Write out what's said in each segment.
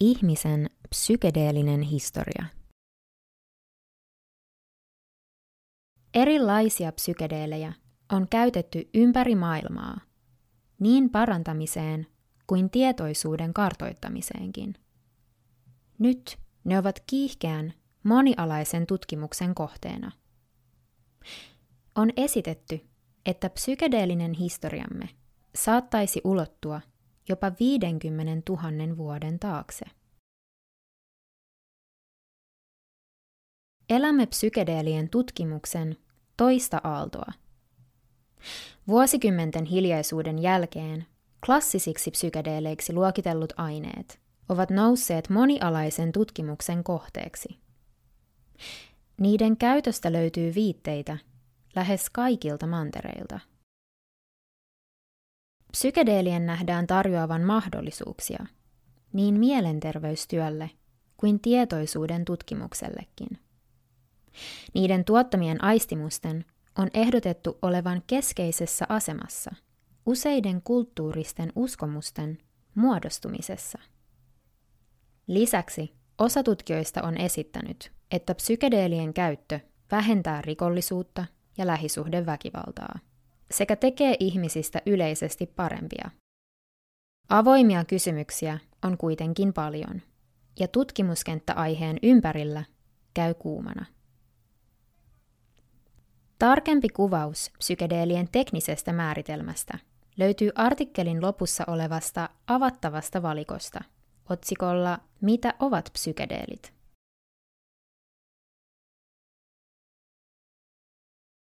Ihmisen psykedeellinen historia. Erilaisia psykedeelejä on käytetty ympäri maailmaa, niin parantamiseen kuin tietoisuuden kartoittamiseenkin. Nyt ne ovat kiihkeän, monialaisen tutkimuksen kohteena. On esitetty, että psykedeellinen historiamme saattaisi ulottua jopa 50 000 vuoden taakse. Elämme psykedeelien tutkimuksen toista aaltoa. Vuosikymmenten hiljaisuuden jälkeen klassisiksi psykedeeleiksi luokitellut aineet ovat nousseet monialaisen tutkimuksen kohteeksi. Niiden käytöstä löytyy viitteitä lähes kaikilta mantereilta. Psykedeelien nähdään tarjoavan mahdollisuuksia niin mielenterveystyölle kuin tietoisuuden tutkimuksellekin. Niiden tuottamien aistimusten on ehdotettu olevan keskeisessä asemassa useiden kulttuuristen uskomusten muodostumisessa. Lisäksi osa tutkijoista on esittänyt, että psykedeelien käyttö vähentää rikollisuutta ja lähisuhdeväkivaltaa sekä tekee ihmisistä yleisesti parempia. Avoimia kysymyksiä on kuitenkin paljon, ja tutkimuskenttä aiheen ympärillä käy kuumana. Tarkempi kuvaus psykedeelien teknisestä määritelmästä löytyy artikkelin lopussa olevasta avattavasta valikosta otsikolla Mitä ovat psykedeelit?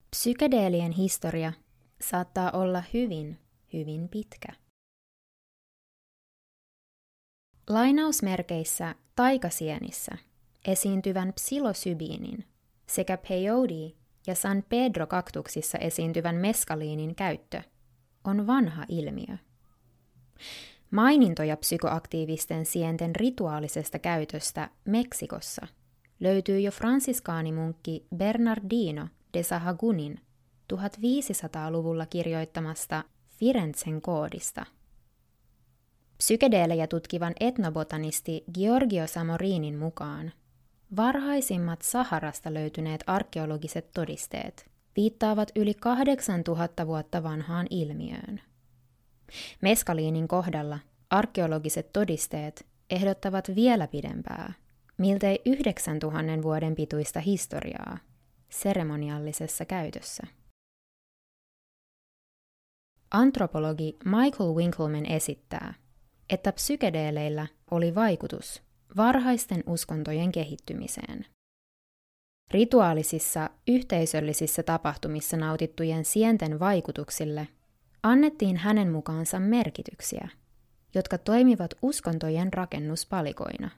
Psykedeelien historia saattaa olla hyvin, hyvin pitkä. Lainausmerkeissä taikasienissä esiintyvän psilosybiinin sekä peyote ja San Pedro-kaktuksissa esiintyvän meskaliinin käyttö on vanha ilmiö. Mainintoja psykoaktiivisten sienten rituaalisesta käytöstä Meksikossa löytyy jo fransiskaanimunkki Bernardino de Sahagunin 1500-luvulla kirjoittamasta Firenzen koodista. Psykedeelejä tutkivan etnobotanisti Giorgio Samorinin mukaan varhaisimmat Saharasta löytyneet arkeologiset todisteet viittaavat yli 8000 vuotta vanhaan ilmiöön. Meskaliinin kohdalla arkeologiset todisteet ehdottavat vielä pidempää, miltei 9000 vuoden pituista historiaa seremoniallisessa käytössä. Antropologi Michael Winkleman esittää, että psykedeeleillä oli vaikutus varhaisten uskontojen kehittymiseen. Rituaalisissa, yhteisöllisissä tapahtumissa nautittujen sienten vaikutuksille annettiin hänen mukaansa merkityksiä, jotka toimivat uskontojen rakennuspalikoina.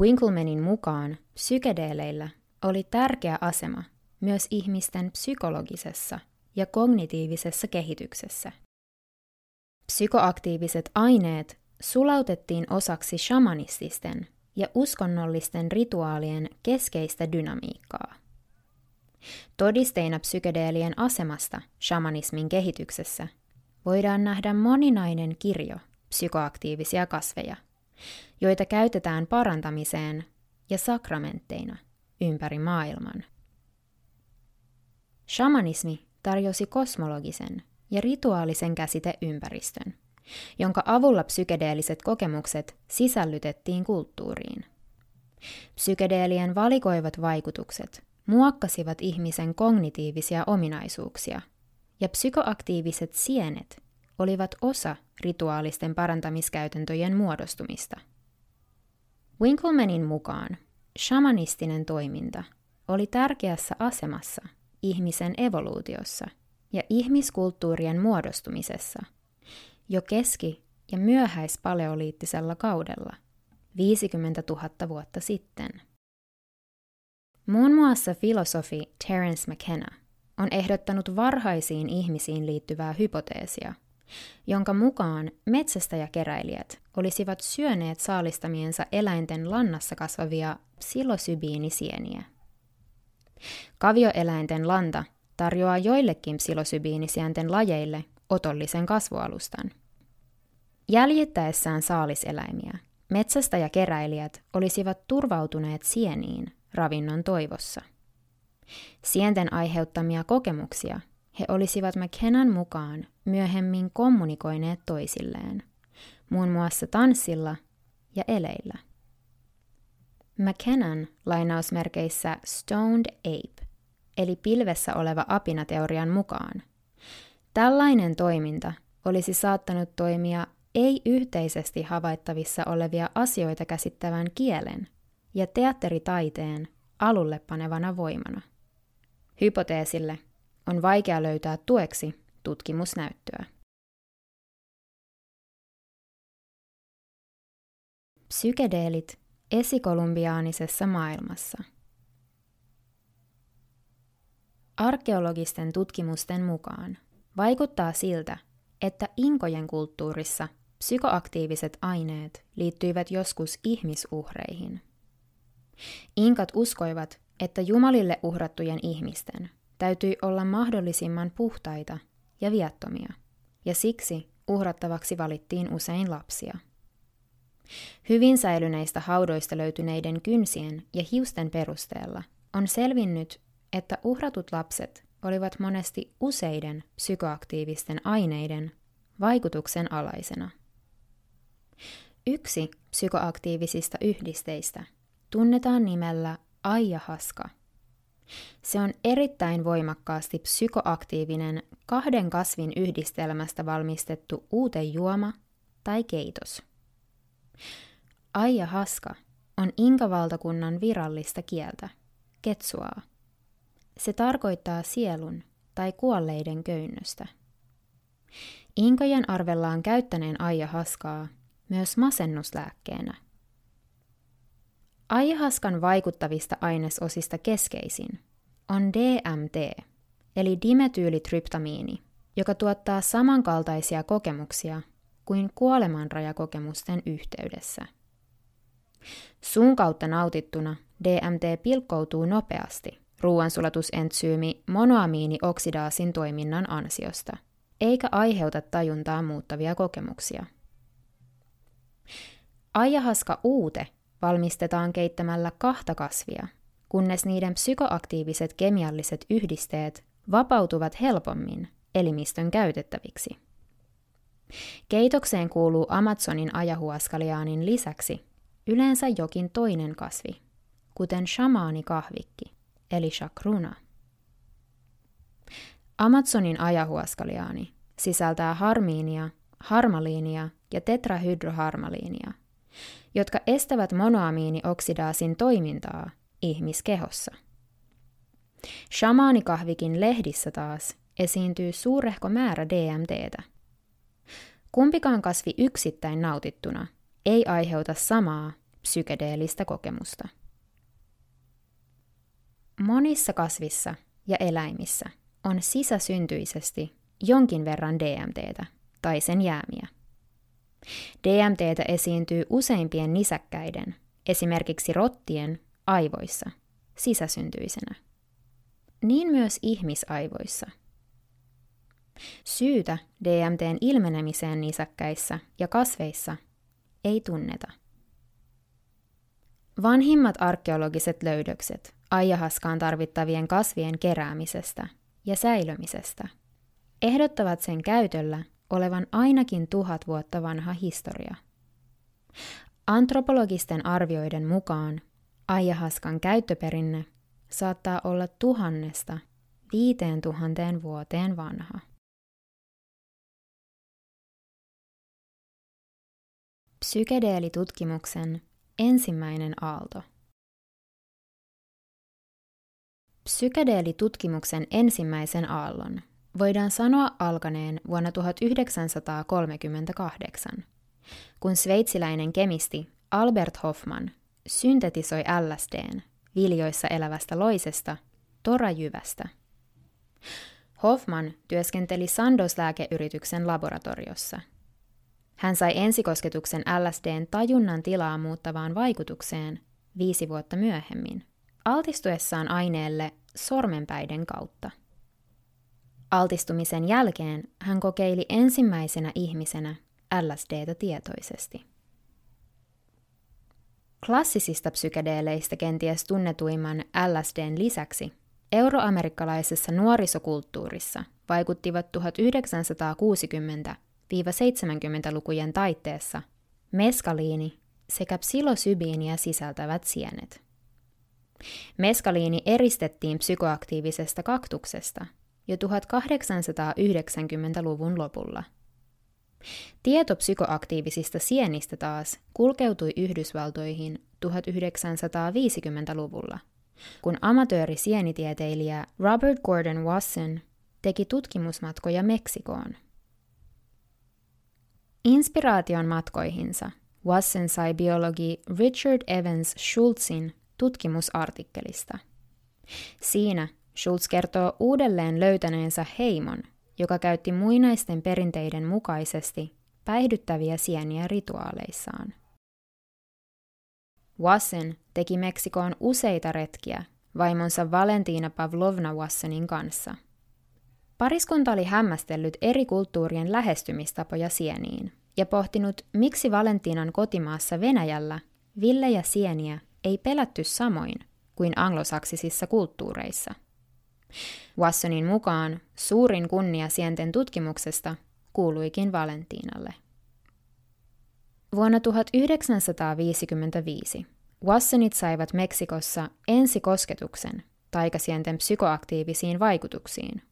Winklemanin mukaan psykedeeleillä oli tärkeä asema myös ihmisten psykologisessa ja kognitiivisessa kehityksessä. Psykoaktiiviset aineet sulautettiin osaksi shamanististen ja uskonnollisten rituaalien keskeistä dynamiikkaa. Todisteina psykedeelien asemasta shamanismin kehityksessä voidaan nähdä moninainen kirjo psykoaktiivisia kasveja, joita käytetään parantamiseen ja sakramentteina ympäri maailman. Shamanismi tarjosi kosmologisen ja rituaalisen käsiteympäristön, jonka avulla psykedeelliset kokemukset sisällytettiin kulttuuriin. Psykedeelien valikoivat vaikutukset muokkasivat ihmisen kognitiivisia ominaisuuksia, ja psykoaktiiviset sienet olivat osa rituaalisten parantamiskäytäntöjen muodostumista. Winklemanin mukaan shamanistinen toiminta oli tärkeässä asemassa ihmisen evoluutiossa ja ihmiskulttuurien muodostumisessa jo keski- ja myöhäispaleoliittisella kaudella 50 000 vuotta sitten. Muun muassa filosofi Terence McKenna on ehdottanut varhaisiin ihmisiin liittyvää hypoteesia, jonka mukaan metsästäjäkeräilijät olisivat syöneet saalistamiensa eläinten lannassa kasvavia psilosybiinisieniä. Kavioeläinten lanta tarjoaa joillekin psilosybiinisienten lajeille otollisen kasvualustan. Jäljittäessään saaliseläimiä, metsästä ja keräilijät olisivat turvautuneet sieniin ravinnon toivossa. Sienten aiheuttamia kokemuksia he olisivat McKennan mukaan myöhemmin kommunikoineet toisilleen, muun muassa tanssilla ja eleillä. McKennan lainausmerkeissä Stoned Ape, eli pilvessä oleva apinateorian mukaan. Tällainen toiminta olisi saattanut toimia ei-yhteisesti havaittavissa olevia asioita käsittävän kielen ja teatteritaiteen alulle panevana voimana. Hypoteesille on vaikea löytää tueksi tutkimusnäyttöä. Psykedeelit esikolumbiaanisessa maailmassa. Arkeologisten tutkimusten mukaan vaikuttaa siltä, että inkojen kulttuurissa psykoaktiiviset aineet liittyivät joskus ihmisuhreihin. Inkat uskoivat, että jumalille uhrattujen ihmisten täytyi olla mahdollisimman puhtaita ja viattomia, ja siksi uhrattavaksi valittiin usein lapsia. Hyvin säilyneistä haudoista löytyneiden kynsien ja hiusten perusteella on selvinnyt, että uhratut lapset olivat monesti useiden psykoaktiivisten aineiden vaikutuksen alaisena. Yksi psykoaktiivisista yhdisteistä tunnetaan nimellä aijahaska. Se on erittäin voimakkaasti psykoaktiivinen kahden kasvin yhdistelmästä valmistettu juoma tai keitos. Aijahaska on Inkavaltakunnan virallista kieltä, ketsuaa. Se tarkoittaa sielun tai kuolleiden köynnöstä. Inkojen arvellaan käyttäneen aijahaskaa myös masennuslääkkeenä. Aijahaskan vaikuttavista ainesosista keskeisin on DMT, eli dimetyylitryptamiini, joka tuottaa samankaltaisia kokemuksia kuin kuolemanrajakokemusten yhteydessä. Suun kautta nautittuna DMT pilkkoutuu nopeasti ruoansulatusentsyymi monoamiinioksidaasin toiminnan ansiosta, eikä aiheuta tajuntaa muuttavia kokemuksia. Aijahaska uute valmistetaan keittämällä kahta kasvia, kunnes niiden psykoaktiiviset kemialliset yhdisteet vapautuvat helpommin elimistön käytettäviksi. Keitokseen kuuluu Amazonin ajahuaskaliaanin lisäksi yleensä jokin toinen kasvi, kuten shamaanikahvikki, eli chakruna. Amazonin ajahuaskaliaani sisältää harmiinia, harmaliinia ja tetrahydroharmaliinia, jotka estävät monoamiinioksidaasin toimintaa ihmiskehossa. Shamaanikahvikin lehdissä taas esiintyy suurehko määrä DMTtä. Kumpikaan kasvi yksittäin nautittuna ei aiheuta samaa psykedeellistä kokemusta. Monissa kasvissa ja eläimissä on sisäsyntyisesti jonkin verran DMTtä tai sen jäämiä. DMTtä esiintyy useimpien nisäkkäiden, esimerkiksi rottien, aivoissa sisäsyntyisenä. Niin myös ihmisaivoissa. Syytä DMTn ilmenemiseen nisäkkäissä ja kasveissa ei tunneta. Vanhimmat arkeologiset löydökset aijahaskaan tarvittavien kasvien keräämisestä ja säilömisestä ehdottavat sen käytöllä olevan ainakin tuhat vuotta vanha historia. Antropologisten arvioiden mukaan aijahaskan käyttöperinne saattaa olla tuhannesta viiteen tuhanteen vuoteen vanha. Psykedeelitutkimuksen ensimmäinen aalto. Psykedeelitutkimuksen ensimmäisen aallon voidaan sanoa alkaneen vuonna 1938, kun sveitsiläinen kemisti Albert Hoffman syntetisoi LSDn viljoissa elävästä loisesta, torajyvästä. Hoffman työskenteli Sandos-lääkeyrityksen laboratoriossa. Hän sai ensikosketuksen LSDn tajunnan tilaa muuttavaan vaikutukseen viisi vuotta myöhemmin, altistuessaan aineelle sormenpäiden kautta. Altistumisen jälkeen hän kokeili ensimmäisenä ihmisenä LSDtä tietoisesti. Klassisista psykedeeleistä kenties tunnetuimman LSDn lisäksi euroamerikkalaisessa nuorisokulttuurissa vaikuttivat 1960-70-lukujen taitteessa meskaliini sekä psilosybiiniä sisältävät sienet. Meskaliini eristettiin psykoaktiivisesta kaktuksesta jo 1890-luvun lopulla. Tieto psykoaktiivisista sienistä taas kulkeutui Yhdysvaltoihin 1950-luvulla, kun amatöörisienitieteilijä Robert Gordon Wasson teki tutkimusmatkoja Meksikoon. Inspiraation matkoihinsa Wasson sai biologi Richard Evans Schultzin tutkimusartikkelista. Siinä Schultz kertoo uudelleen löytäneensä heimon, joka käytti muinaisten perinteiden mukaisesti päihdyttäviä sieniä rituaaleissaan. Wasson teki Meksikoon useita retkiä vaimonsa Valentina Pavlovna Wassonin kanssa. Pariskunta oli hämmästellyt eri kulttuurien lähestymistapoja sieniin ja pohtinut, miksi Valentinan kotimaassa Venäjällä villejä sieniä ei pelätty samoin kuin anglosaksisissa kulttuureissa. Wassonin mukaan suurin kunnia sienten tutkimuksesta kuuluikin Valentiinalle. Vuonna 1955 Wassonit saivat Meksikossa ensikosketuksen taikasienten psykoaktiivisiin vaikutuksiin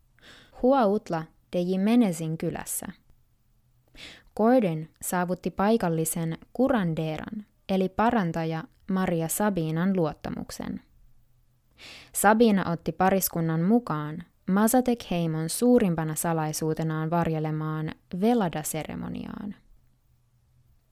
Huautla de Jimenezin kylässä. Gordon saavutti paikallisen kuranderan, eli parantaja Maria Sabinan luottamuksen. Sabina otti pariskunnan mukaan Mazatek-heimon suurimpana salaisuutenaan varjelemaan Velada-seremoniaan.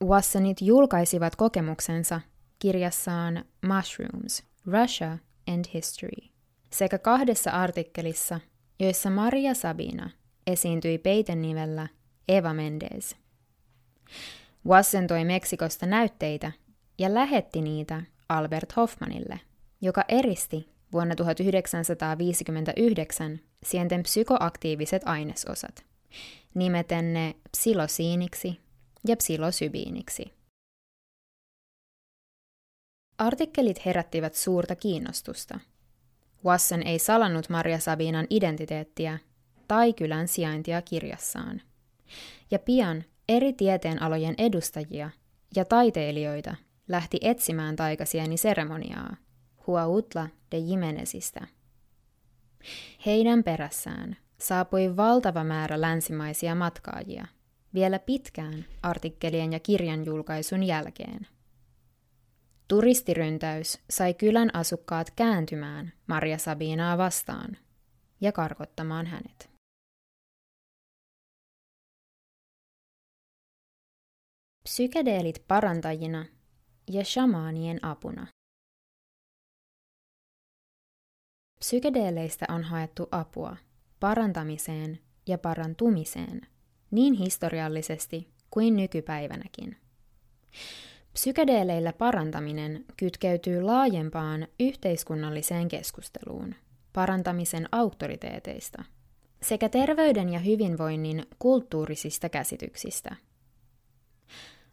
Wassonit julkaisivat kokemuksensa kirjassaan Mushrooms, Russia and History, sekä kahdessa artikkelissa, joissa Maria Sabina esiintyi peitenivellä Eva Mendez. Wasson toi Meksikosta näytteitä ja lähetti niitä Albert Hoffmanille, joka eristi vuonna 1959 sienten psykoaktiiviset ainesosat, nimeten ne psilosiiniksi ja psilosybiiniksi. Artikkelit herättivät suurta kiinnostusta. Wasson ei salannut Maria Sabinan identiteettiä tai kylän sijaintia kirjassaan. Ja pian eri tieteenalojen edustajia ja taiteilijoita lähti etsimään taikasieni seremoniaa Huautla de Jimenezistä. Heidän perässään saapui valtava määrä länsimaisia matkaajia, vielä pitkään artikkelien ja kirjan julkaisun jälkeen. Turistiryntäys sai kylän asukkaat kääntymään Maria Sabinaa vastaan ja karkottamaan hänet. Psykedeelit parantajina ja shamaanien apuna. Psykedeeleistä on haettu apua parantamiseen ja parantumiseen niin historiallisesti kuin nykypäivänäkin. Psykedeeleillä parantaminen kytkeytyy laajempaan yhteiskunnalliseen keskusteluun parantamisen auktoriteeteista sekä terveyden ja hyvinvoinnin kulttuurisista käsityksistä.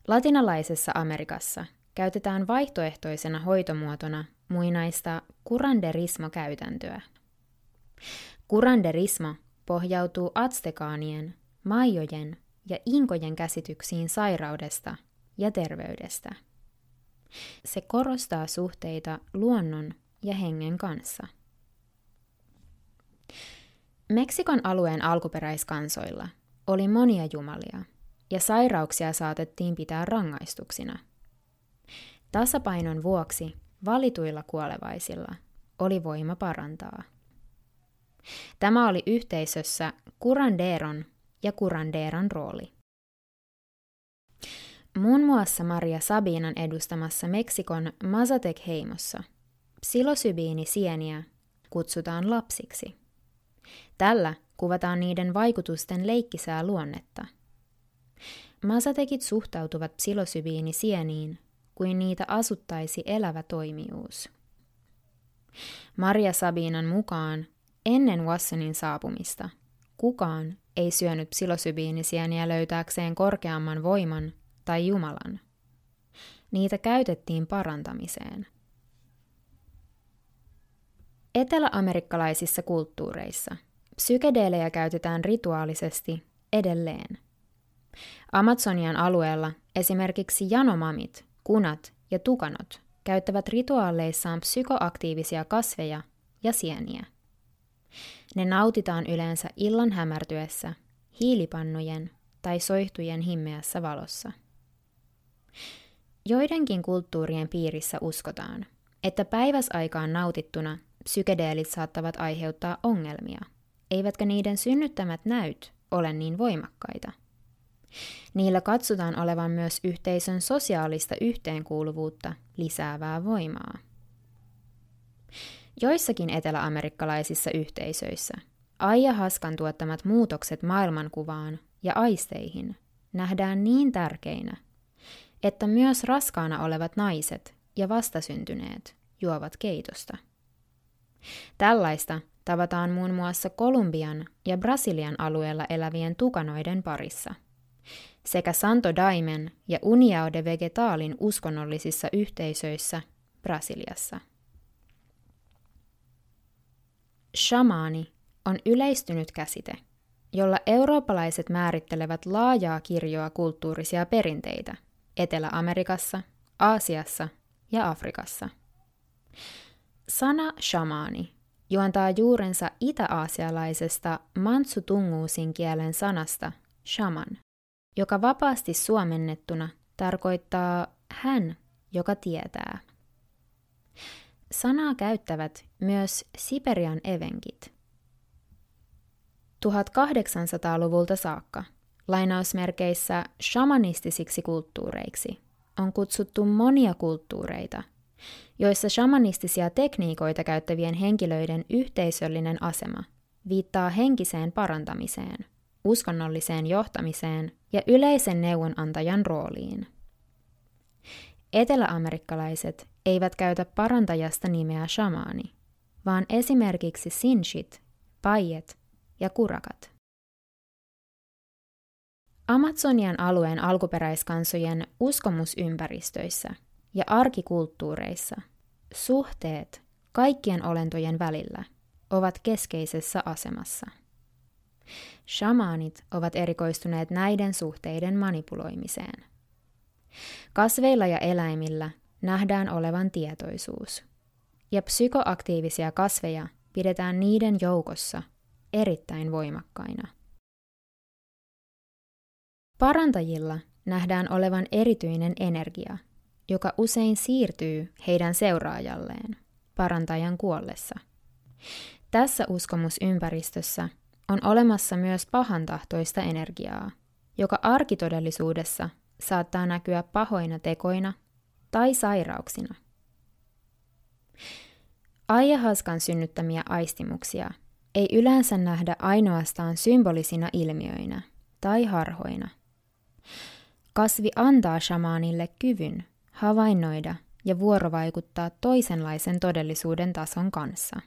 Latinalaisessa Amerikassa käytetään vaihtoehtoisena hoitomuotona muinaista kuranderismo-käytäntöä. Kuranderismo pohjautuu atstekaanien, maijojen ja inkojen käsityksiin sairaudesta ja terveydestä. Se korostaa suhteita luonnon ja hengen kanssa. Meksikon alueen alkuperäiskansoilla oli monia jumalia, ja sairauksia saatettiin pitää rangaistuksina. Tasapainon vuoksi valituilla kuolevaisilla oli voima parantaa. Tämä oli yhteisössä kuranderon ja kuranderan rooli. Muun muassa Maria Sabinan edustamassa Meksikon Mazatec-heimossa psilosybiinisieniä kutsutaan lapsiksi. Tällä kuvataan niiden vaikutusten leikkisää luonnetta. Mazatekit suhtautuvat psilosybiinisieniin kuin niitä asuttaisi elävä toimijuus. Maria Sabinan mukaan ennen Wassonin saapumista kukaan ei syönyt psilosybiinisieniä löytääkseen korkeamman voiman tai Jumalan. Niitä käytettiin parantamiseen. Eteläamerikkalaisissa kulttuureissa psykedeelejä käytetään rituaalisesti edelleen. Amazonian alueella esimerkiksi janomamit, kunat ja tukanot käyttävät rituaaleissaan psykoaktiivisia kasveja ja sieniä. Ne nautitaan yleensä illan hämärtyessä, hiilipannujen tai soihtujen himmeässä valossa. Joidenkin kulttuurien piirissä uskotaan, että päiväsaikaan nautittuna psykedeelit saattavat aiheuttaa ongelmia, eivätkä niiden synnyttämät näyt ole niin voimakkaita. Niillä katsotaan olevan myös yhteisön sosiaalista yhteenkuuluvuutta lisäävää voimaa. Joissakin eteläamerikkalaisissa yhteisöissä Aija-haskan tuottamat muutokset maailmankuvaan ja aisteihin nähdään niin tärkeinä, että myös raskaana olevat naiset ja vastasyntyneet juovat keitosta. Tällaista tavataan muun muassa Kolumbian ja Brasilian alueella elävien tukanoiden parissa. Sekä Santo Daimen ja Uniao de Vegetalin uskonnollisissa yhteisöissä Brasiliassa. Shamaani on yleistynyt käsite, jolla eurooppalaiset määrittelevät laajaa kirjoa kulttuurisia perinteitä Etelä-Amerikassa, Aasiassa ja Afrikassa. Sana shamaani juontaa juurensa itä-aasialaisesta mantsutunguusin kielen sanasta shaman, joka vapaasti suomennettuna tarkoittaa hän, joka tietää. Sanaa käyttävät myös Siperian evenkit. 1800-luvulta saakka lainausmerkeissä shamanistisiksi kulttuureiksi on kutsuttu monia kulttuureita, joissa shamanistisia tekniikoita käyttävien henkilöiden yhteisöllinen asema viittaa henkiseen parantamiseen, uskonnolliseen johtamiseen ja yleisen neuvonantajan rooliin. Eteläamerikkalaiset eivät käytä parantajasta nimeä shamaani, vaan esimerkiksi sinshit, paiet ja kurakat. Amazonian alueen alkuperäiskansojen uskomusympäristöissä ja arkikulttuureissa suhteet kaikkien olentojen välillä ovat keskeisessä asemassa. Shamaanit ovat erikoistuneet näiden suhteiden manipuloimiseen. Kasveilla ja eläimillä nähdään olevan tietoisuus, ja psykoaktiivisia kasveja pidetään niiden joukossa erittäin voimakkaina. Parantajilla nähdään olevan erityinen energia, joka usein siirtyy heidän seuraajalleen parantajan kuollessa. Tässä uskomusympäristössä on olemassa myös pahantahtoista energiaa, joka arkitodellisuudessa saattaa näkyä pahoina tekoina tai sairauksina. Aijahaskan synnyttämiä aistimuksia ei yleensä nähdä ainoastaan symbolisina ilmiöinä tai harhoina. Kasvi antaa shamaanille kyvyn havainnoida ja vuorovaikuttaa toisenlaisen todellisuuden tason kanssa.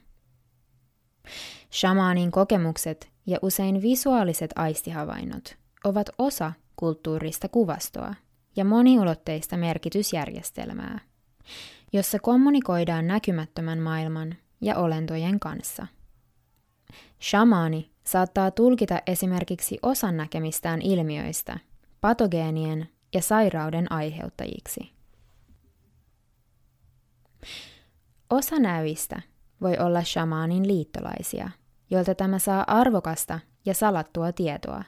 Shamaanin kokemukset ja usein visuaaliset aistihavainnot ovat osa kulttuurista kuvastoa ja moniulotteista merkitysjärjestelmää, jossa kommunikoidaan näkymättömän maailman ja olentojen kanssa. Shamaani saattaa tulkita esimerkiksi osan näkemistään ilmiöistä patogeenien ja sairauden aiheuttajiksi. Osa näyistä voi olla shamaanin liittolaisia, joilta tämä saa arvokasta ja salattua tietoa.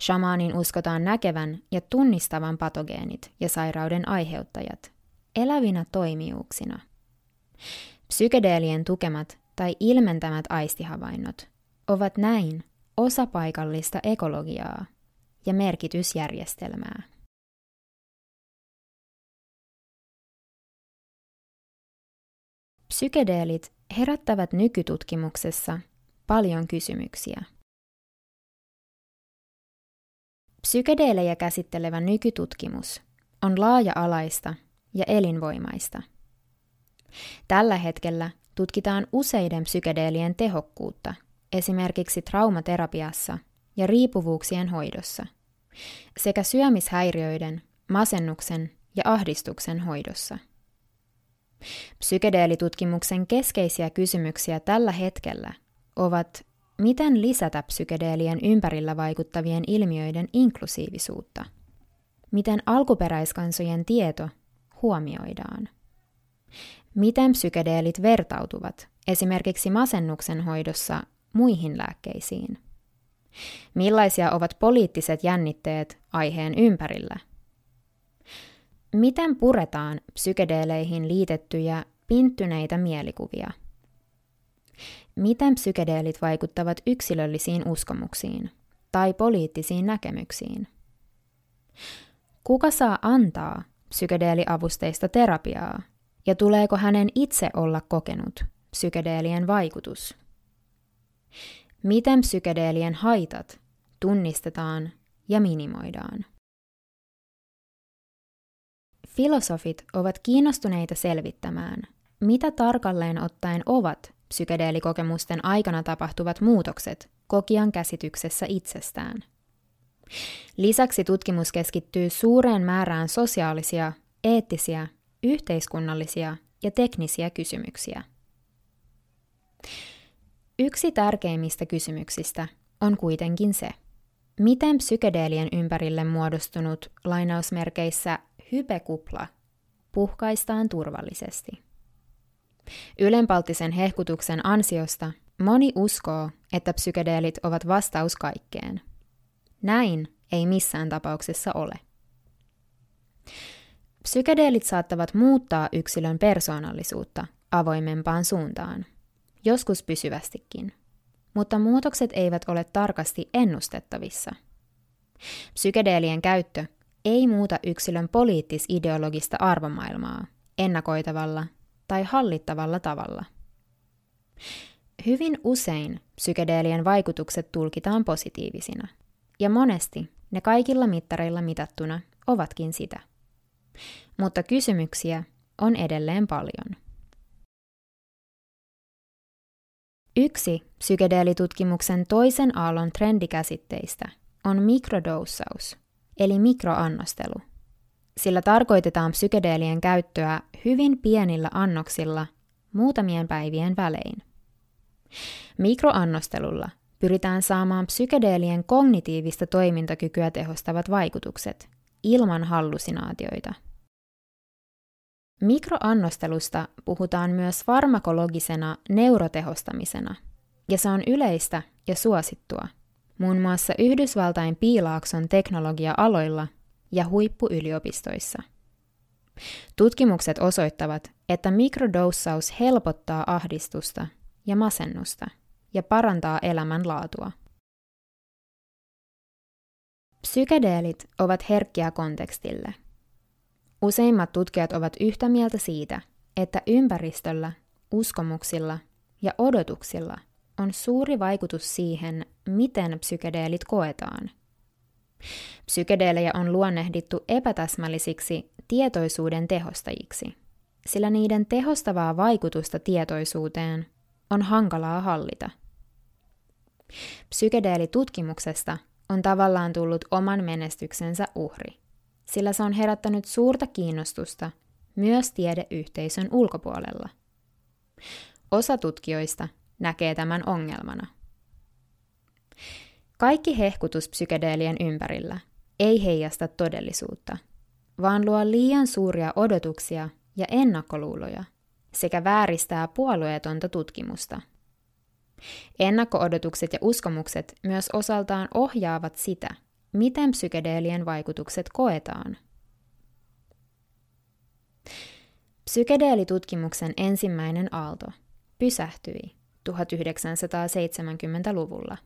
Shamaanin uskotaan näkevän ja tunnistavan patogeenit ja sairauden aiheuttajat elävinä toimijuuksina. Psykedeelien tukemat tai ilmentämät aistihavainnot ovat näin osa paikallista ekologiaa ja merkitysjärjestelmää. Psykedeelit herättävät nykytutkimuksessa paljon kysymyksiä. Psykedeelejä käsittelevä nykytutkimus on laaja-alaista ja elinvoimaista. Tällä hetkellä tutkitaan useiden psykedeelien tehokkuutta esimerkiksi traumaterapiassa ja riippuvuuksien hoidossa, sekä syömishäiriöiden, masennuksen ja ahdistuksen hoidossa. Psykedeelitutkimuksen keskeisiä kysymyksiä tällä hetkellä ovat, miten lisätä psykedeelien ympärillä vaikuttavien ilmiöiden inklusiivisuutta, miten alkuperäiskansojen tieto huomioidaan, miten psykedeelit vertautuvat esimerkiksi masennuksen hoidossa muihin lääkkeisiin, millaisia ovat poliittiset jännitteet aiheen ympärillä – Miten puretaan psykedeeleihin liitettyjä pinttyneitä mielikuvia? Miten psykedeelit vaikuttavat yksilöllisiin uskomuksiin tai poliittisiin näkemyksiin? Kuka saa antaa psykedeeliavusteista terapiaa ja tuleeko hänen itse olla kokenut psykedeelien vaikutus? Miten psykedeelien haitat tunnistetaan ja minimoidaan? Filosofit ovat kiinnostuneita selvittämään, mitä tarkalleen ottaen ovat psykedeelikokemusten aikana tapahtuvat muutokset kokijan käsityksessä itsestään. Lisäksi tutkimus keskittyy suureen määrään sosiaalisia, eettisiä, yhteiskunnallisia ja teknisiä kysymyksiä. Yksi tärkeimmistä kysymyksistä on kuitenkin se, miten psykedeelien ympärille muodostunut lainausmerkeissä hypekupla puhkaistaan turvallisesti. Ylenpalttisen hehkutuksen ansiosta moni uskoo, että psykedeelit ovat vastaus kaikkeen. Näin ei missään tapauksessa ole. Psykedeelit saattavat muuttaa yksilön persoonallisuutta avoimempaan suuntaan, joskus pysyvästikin, mutta muutokset eivät ole tarkasti ennustettavissa. Psykedeelien käyttö ei muuta yksilön poliittis-ideologista arvomaailmaa ennakoitavalla tai hallittavalla tavalla. Hyvin usein psykedeelien vaikutukset tulkitaan positiivisina, ja monesti ne kaikilla mittareilla mitattuna ovatkin sitä. Mutta kysymyksiä on edelleen paljon. Yksi psykedeelitutkimuksen toisen aallon trendikäsitteistä on mikrodoussaus – eli mikroannostelu. Sillä tarkoitetaan psykedeelien käyttöä hyvin pienillä annoksilla muutamien päivien välein. Mikroannostelulla pyritään saamaan psykedeelien kognitiivista toimintakykyä tehostavat vaikutukset ilman hallusinaatioita. Mikroannostelusta puhutaan myös farmakologisena neurotehostamisena, ja se on yleistä ja suosittua – muun muassa Yhdysvaltain piilaakson teknologia-aloilla ja huippuyliopistoissa. Tutkimukset osoittavat, että mikrodossaus helpottaa ahdistusta ja masennusta ja parantaa elämänlaatua. Psykedeelit ovat herkkiä kontekstille. Useimmat tutkijat ovat yhtä mieltä siitä, että ympäristöllä, uskomuksilla ja odotuksilla on suuri vaikutus siihen, miten psykedeelit koetaan. Psykedeelejä on luonnehdittu epätäsmällisiksi tietoisuuden tehostajiksi, sillä niiden tehostavaa vaikutusta tietoisuuteen on hankalaa hallita. Psykedeelitutkimuksesta on tavallaan tullut oman menestyksensä uhri, sillä se on herättänyt suurta kiinnostusta myös tiedeyhteisön ulkopuolella. Osa tutkijoista näkee tämän ongelmana. Kaikki hehkutus psykedeelien ympärillä ei heijasta todellisuutta, vaan luo liian suuria odotuksia ja ennakkoluuloja sekä vääristää puolueetonta tutkimusta. Ennakko-odotukset ja uskomukset myös osaltaan ohjaavat sitä, miten psykedeelien vaikutukset koetaan. Psykedeelitutkimuksen ensimmäinen aalto pysähtyi 1970-luvulla.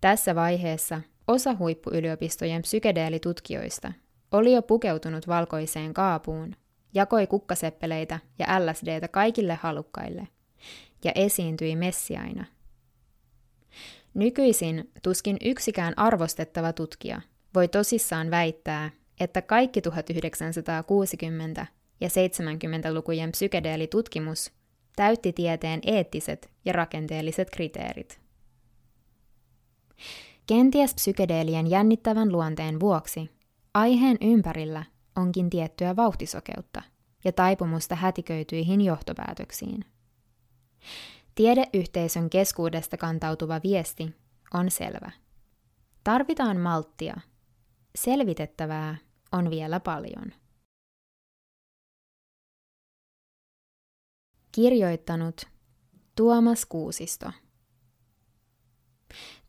Tässä vaiheessa osa huippuyliopistojen psykedeelitutkijoista oli jo pukeutunut valkoiseen kaapuun, jakoi kukkaseppeleitä ja LSDtä kaikille halukkaille ja esiintyi messiaina. Nykyisin tuskin yksikään arvostettava tutkija voi tosissaan väittää, että kaikki 1960- ja 70-lukujen psykedeelitutkimus täytti tieteen eettiset ja rakenteelliset kriteerit. Kenties psykedeelien jännittävän luonteen vuoksi aiheen ympärillä onkin tiettyä vauhtisokeutta ja taipumusta hätiköityihin johtopäätöksiin. Tiedeyhteisön keskuudesta kantautuva viesti on selvä. Tarvitaan malttia. Selvitettävää on vielä paljon. Kirjoittanut Tuomas Kuusisto.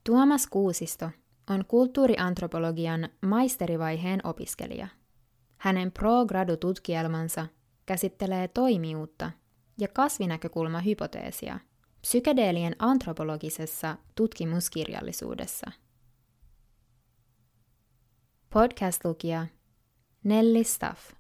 Tuomas Kuusisto on kulttuuriantropologian maisterivaiheen opiskelija. Hänen pro-gradu-tutkielmansa käsittelee toimijuutta ja kasvinäkökulmahypoteesia psykedeelien antropologisessa tutkimuskirjallisuudessa. Podcast-lukija Nelly Staff